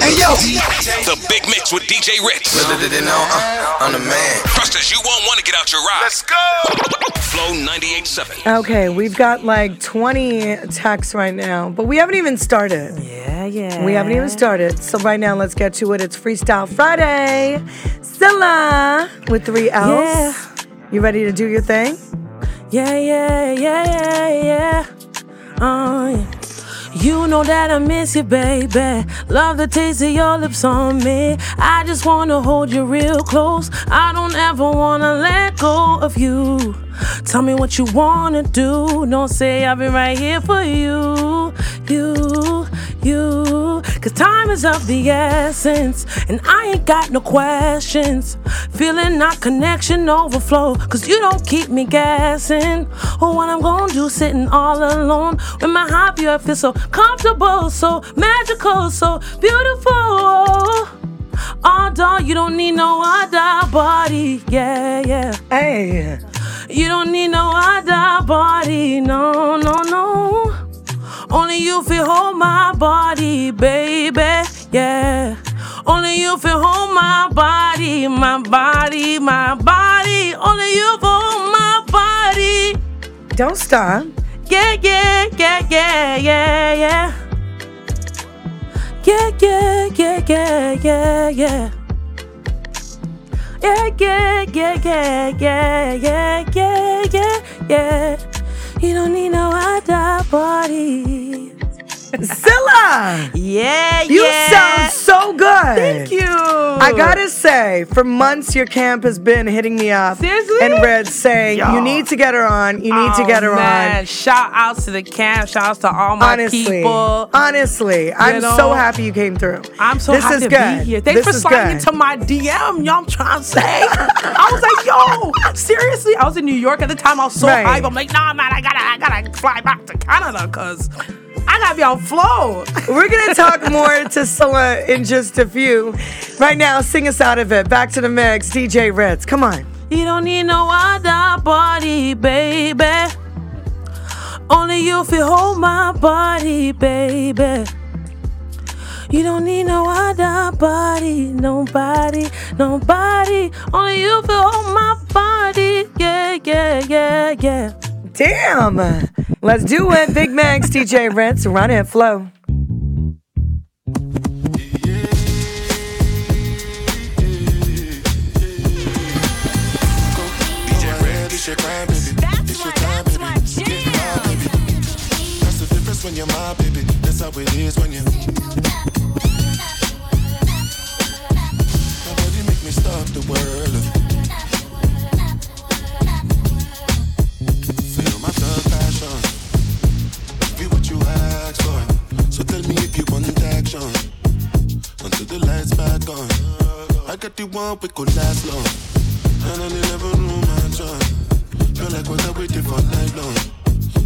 Hey yo, The Big Mix with DJ Ritz. uh, I'm the man. Trust us, you won't want to get out your ride. Let's go. Flow 98.7. Okay, we've got like 20 texts right now, but we haven't even started. Yeah, yeah. We haven't even started. So right now, let's get to it. It's Freestyle Friday. Scylla with three L's. Yeah. You ready to do your thing? Yeah, yeah, yeah, yeah, yeah. Oh, yeah. You know that I miss you, baby. Love the taste of your lips on me. I just wanna hold you real close. I don't ever wanna let go of you. Tell me what you wanna do. Don't say I'll be right here for you. You, you. Cause time is of the essence. And I ain't got no questions. Feeling our connection overflow. Cause you don't keep me guessing. Or what I'm gonna do sitting all alone. With my pure, I feel so comfortable, so magical, so beautiful. Oh, dog, you don't need no other body. Yeah, yeah. Hey, You don't need no other body, no, no, no. Only you feel hold my body, baby. Yeah. Only you feel hold my body, my body, my body. Only you feel hold my body. Don't stop. Yeah, yeah, yeah, yeah, yeah, yeah. Yeah, yeah, yeah, yeah, yeah, yeah. Yeah, yeah, yeah, yeah, yeah, yeah, yeah, yeah. You don't need no other body. Scylla, Yeah, you yeah. sound so good. Thank you. I gotta say, for months your camp has been hitting me up Seriously? and Red saying Yo. you need to get her on. You need to Oh, get her man. on. Shout outs to the camp. Shout outs to all my Honestly, people. honestly, I'm know, so happy you came through. I'm so this happy is to good. be here. Thanks this for sliding good. into my DM. Y'all, I'm trying to say. I was like, yo, seriously. I was in New York at the time. I was so Right. hype. I'm like, nah, man, I gotta, I gotta fly back to Canada because I gotta be on flow. We're gonna talk more to Scylla in just a few. Right now, sing us out of it. Back to the mix, DJ Ritz. Come on. You don't need no other body, baby. Only you feel hold my body, baby. You don't need no other body, nobody, nobody. Only you feel hold my body, yeah, yeah, yeah, yeah. Damn. Let's do it. Big Mix, DJ Ritz. Run it, flow. It's your crime, baby. It's your time, baby. Get. That's the difference when you're my baby. That's how it is when you. Nobody make me stop the world. Lights back on. I got the one we could last long. And I never room mansion. Feel like what I waited for night long.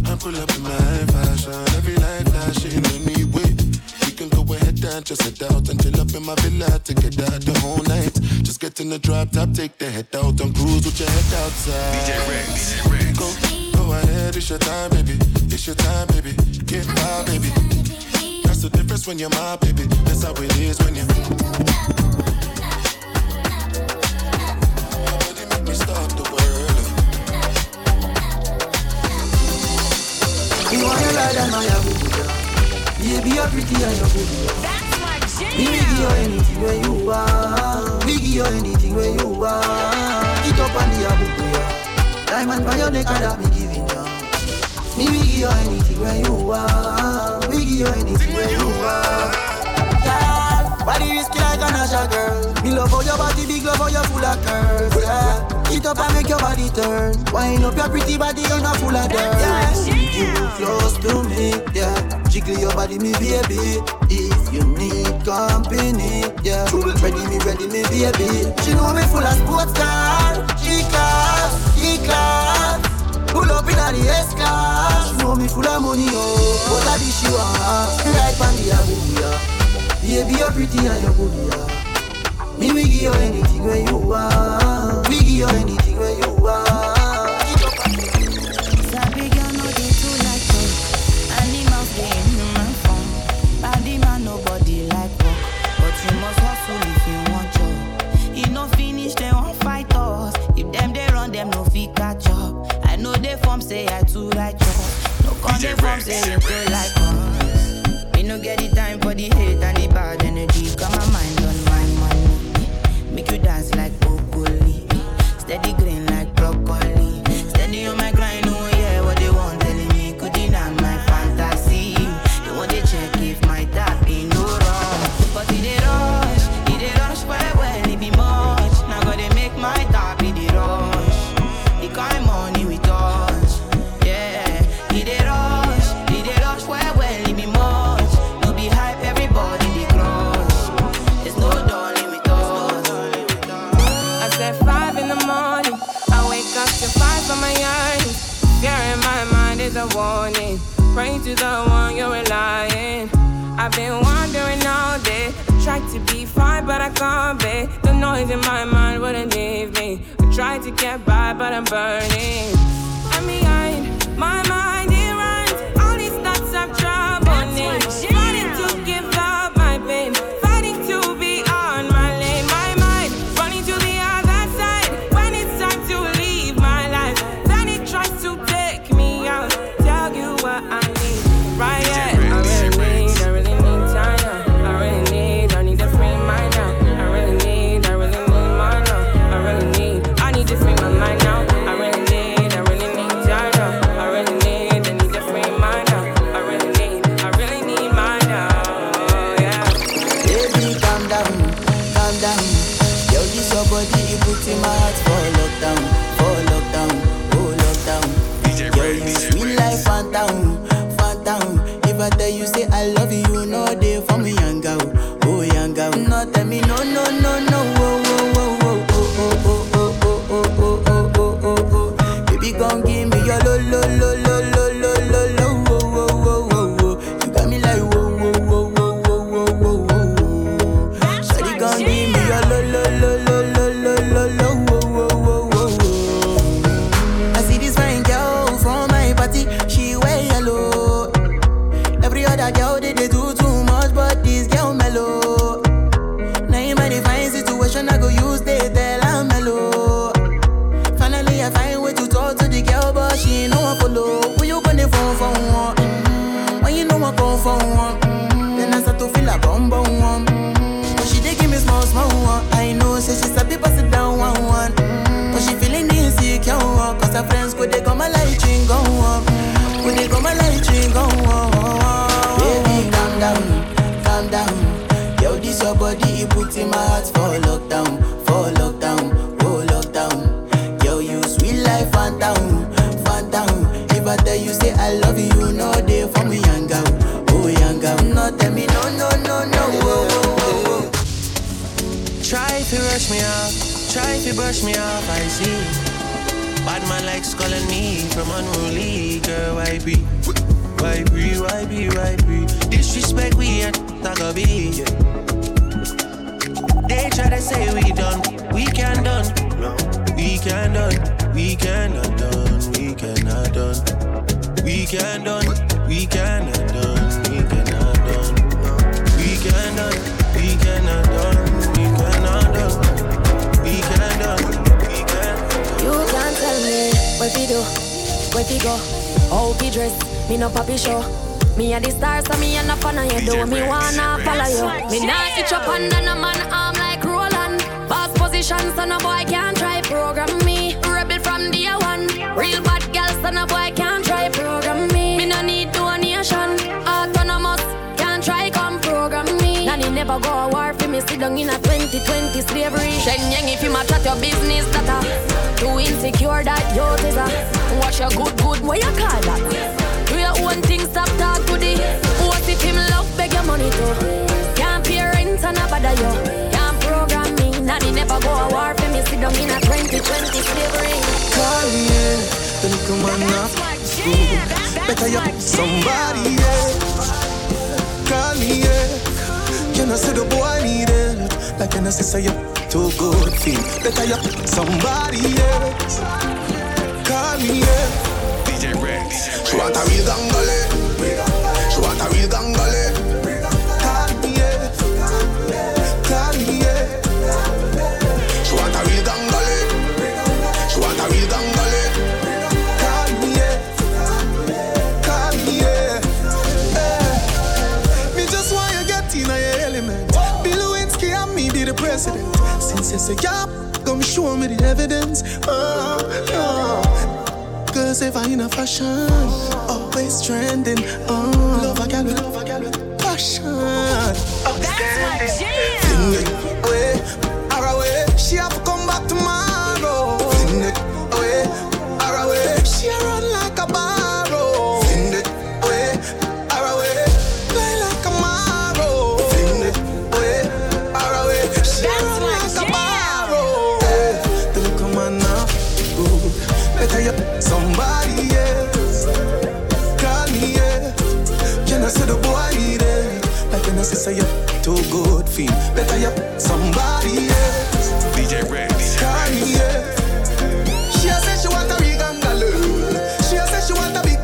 I pull up in my fashion. Every night flashing anyway. We can go ahead and just head out and chill up in my villa together the whole night. Just get in the drop top, take the head out and cruise with your head outside. DJ Ritz, Go, go ahead, it's your time, baby. It's your time, baby. Get my baby. That's the difference when you're my baby. That's how it is when you. Nobody make me stop the world. You wanna ride on my Abuja Baby, you're pretty and you're good Me give you anything where you want Me give you anything where you want Get up on the Abuja Diamond by your neck that me giving you Me we give you anything where you want We you anything where you want Girl, body risky like a Nasha girl Me love how your body big, love how you full of curves yeah. Get up and make your body turn Wind up your pretty body in a full of dirt yeah. You close to me, yeah. Jiggle your body, me baby. If you need company, yeah. Ready me, ready me, baby. She know me full of sports car. G class, E class. Pull up in the S class. She know me full of money, oh. What a dish you want? Right on the Abuja. Baby, you're pretty and you're good, yeah. Me, we give you anything where you want. We give you anything where you want. The in my mind wouldn't leave me. I tried to get by, but I'm burning. Heart for lockdown, for lockdown, oh lockdown. Yo, you sweet life, phantom, phantom. If I tell you say I love you, know they for me, young girl, oh young girl. No, tell me no, no, no, no, oh, oh, oh, oh. Try to rush me off, try to brush me off, I see. Bad man likes calling me from unruly, girl, why be? Why be, why be, why be? Disrespect we ain't talk be. yeah. They try to say we done, we can done. We can done, we cannot done, we cannot done. We can done, we cannot done, we cannot done. We can done, we cannot done, we cannot done. We can done, we can You can't tell me where we do, where we go, how we dress. Me no papi show. Me a the stars, so me a no fan of you. Do me wanna follow you. Me not itch up under no man arm like Roland. Boss position, so no boy can't try program me. Rebel from day one. Real bad girl, so no boy can't try program me. Me no need donation. Autonomous, can't try come program me. Nanny never go a war for me. Sit down in a 2020 slavery. Shen Yang, if you match at your business, that a too insecure that you is a. Uh. Watch your good, good, what you call that? Your own thing, stop talk to the. What if him love, beg your money too? Can't pay rent and a bother you. Can't program me, nanny never go a war for me. Sit down in a 2020 slavery. Call me, yeah. The little man school. Better you somebody, yeah. Call me, yeah. You know, say the boy need it. Like know, say you too good feel. Better you somebody, yeah. Call me, yeah. DJ Ritz. Şu ata bir gangale. Şu ata bir gangale. Kariye. Kariye. Şu ata bir gangale. Gangale. Me just want you get in a element. Bill and me be the president. Since you say yeah, come show me the evidence. Oh, oh. Cause if I in a fashion, always trending. Oh, love a gal with love a gal with passion. Outstanding. Fling it away, away. She have come too good, feel better you somebody else. DJ Red. Call me, yeah. She she want a. She she want a big.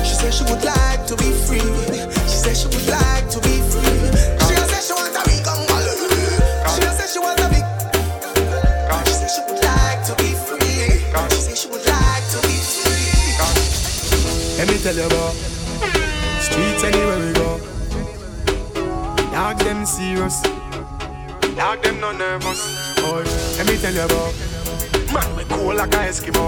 She she would like to be free. She she would like to be free. She she want a. She she want a big. She she would like to be free. She she would like to be free. Let me tell you about them serious. Dog them not nervous. Boy, let me tell you about man we cool like a Eskimo.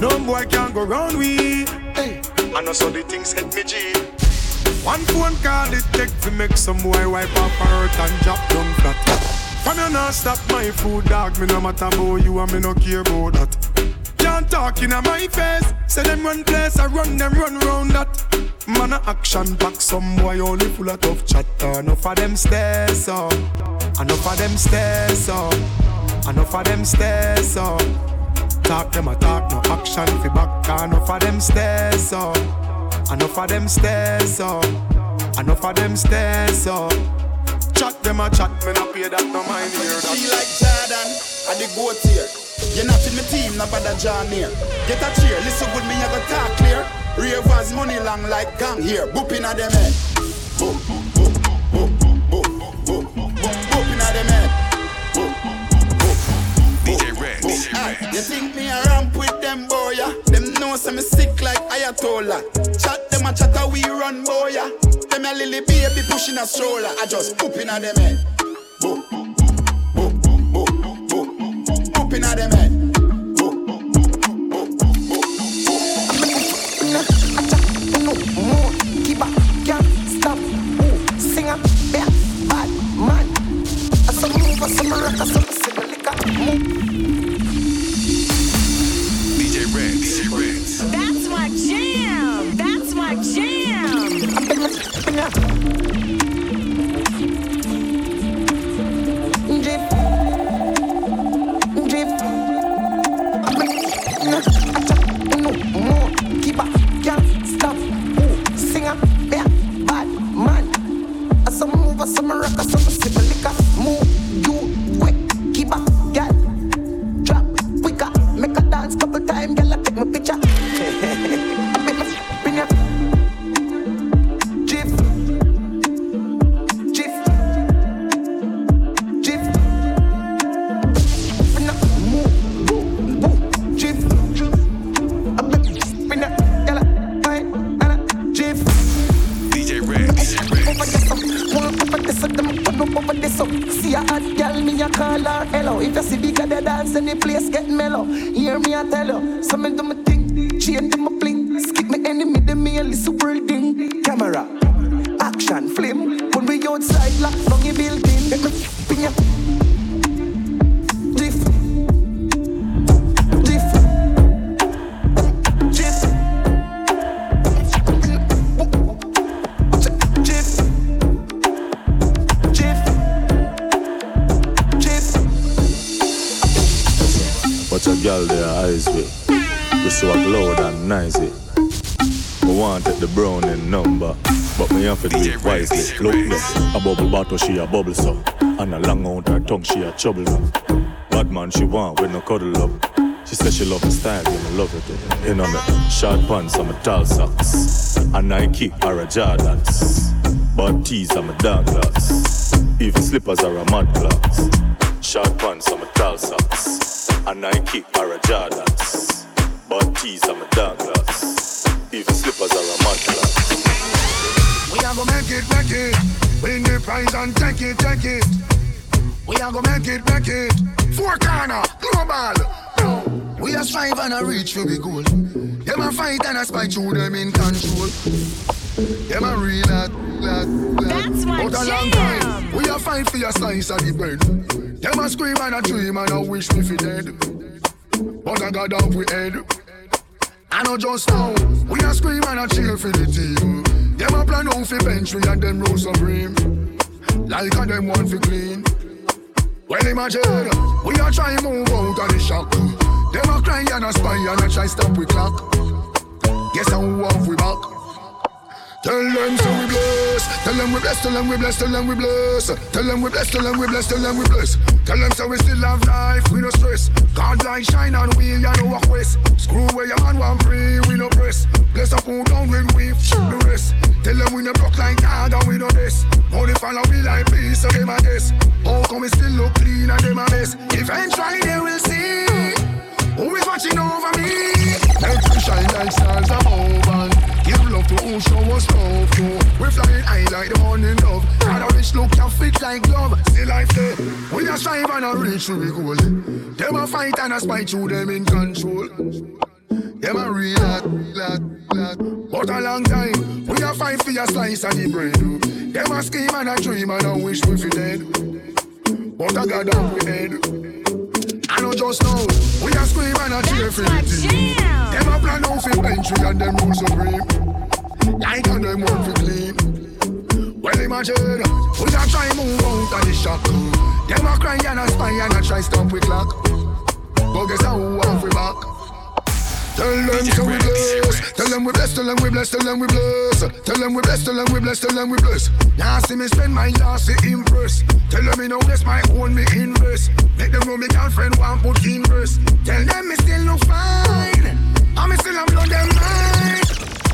No boy can go round we. Hey, I know so the things hit me G. One phone call it take to make some boy wipe up her hurt and drop down flat. From you not stop my food, dog. Me no matter about you and me no care about that. Can't talk in my face. Say them run place, I run them run round that. Man a action back, some boy only full of tough chatter. Enough of them stairs up, enough of them stairs up, enough of them stairs up. Talk them a talk, no action fi back. Enough of them stairs up, enough of them stairs up, enough of them stairs up. Chat them a chat, me no pay that no mind that. She like Jordan, I the goat here. You're not in my team, no bother John here. Get a cheer, listen good, me, you go talk clear. Ravers money long like gang here. Booping at them head. Boop, boop, boop, boop, boop, boop, boop, booping at them head. Boop, DJ Red, DJ Red. You think me a ramp with them boy, yeah? Them know some sick like Ayatollah. Chat them a chatter, we run boy, yeah? Them a lily baby pushing a stroller. I just booping at them head. Boop, boop, boop them head. That's my jam. That's my jam. Time, girl. I take my picture. But me have to do it wisely. Look there, a bubble bottle she a bubble so, and a long out her tongue she a trouble now. Bad man she want with no cuddle up. She said she love my style, yeah, me love it. You know me, short pants and my tall socks, a Nike or a Jordans, but tees and my dark glass, even slippers are a mud glass. Short pants and my tall socks, a Nike or a Jordans, but tees and my dark glass, even slippers are a mud glass. We are gonna make it, make it. Win the prize and take it, take it. We are gonna make it, make it. Four corner, global. We are strive and a reach for the goal. Them a fight and a spy through them in control. Them a real that, that, that. That's my Out a long time. We a fight for your slice of the bread. Them a scream and a dream and a wish me fi dead. But I got down with head. I know just now. We a scream and a cheer for the team. Them a plan out fi bench we and them roll supreme. Like a them want fi clean. Well imagine, we a try move out of the shop. Them a cry and a spy and a try stop we clock. Guess how off we back. Tell them so we bless. Tell them we bless. Tell them we bless. Tell them we bless. Tell them we bless. Tell them we bless. Tell them we bless. Tell them so we still have life. We no stress. God light shine on we. Ya know what quest. Screw where your man want free. We no press. Bless up who down when we the rest. Tell them we no broke like God and we no this. Only follow we like peace so them a this. How come we still look clean and them a mess? Eventually they will see. Who is watching over me? Let me shine like stars above love show us love to. We flying high like the morning dove. And a rich look can fit like glove. Still life there. We a strive and a reach to the goal. Them a fight and a spy through them in control. Them a real hot, hot. But a long time, we a fight for your slice of the bread. Them a scheme and a dream and a wish we fi dead. But I got down we head. I know just now, we a scream and a cheer for the team. Them a plan out for bench we and them rule supreme. Like on them want to clean. Well imagine, we not try move out of the shock. Them a cry and a spy and a try stop with clock. But guess how we have we back? Tell them so we bless. Tell them we bless. Tell them we bless. Tell them we bless. Tell them we bless. Tell them we bless. Tell them we bless. Now see me spend my last to impress. Tell them me no bless my own me inverse. Make them know me girlfriend want put inverse. Tell them me still look fine. I'm still I'm blood them mind.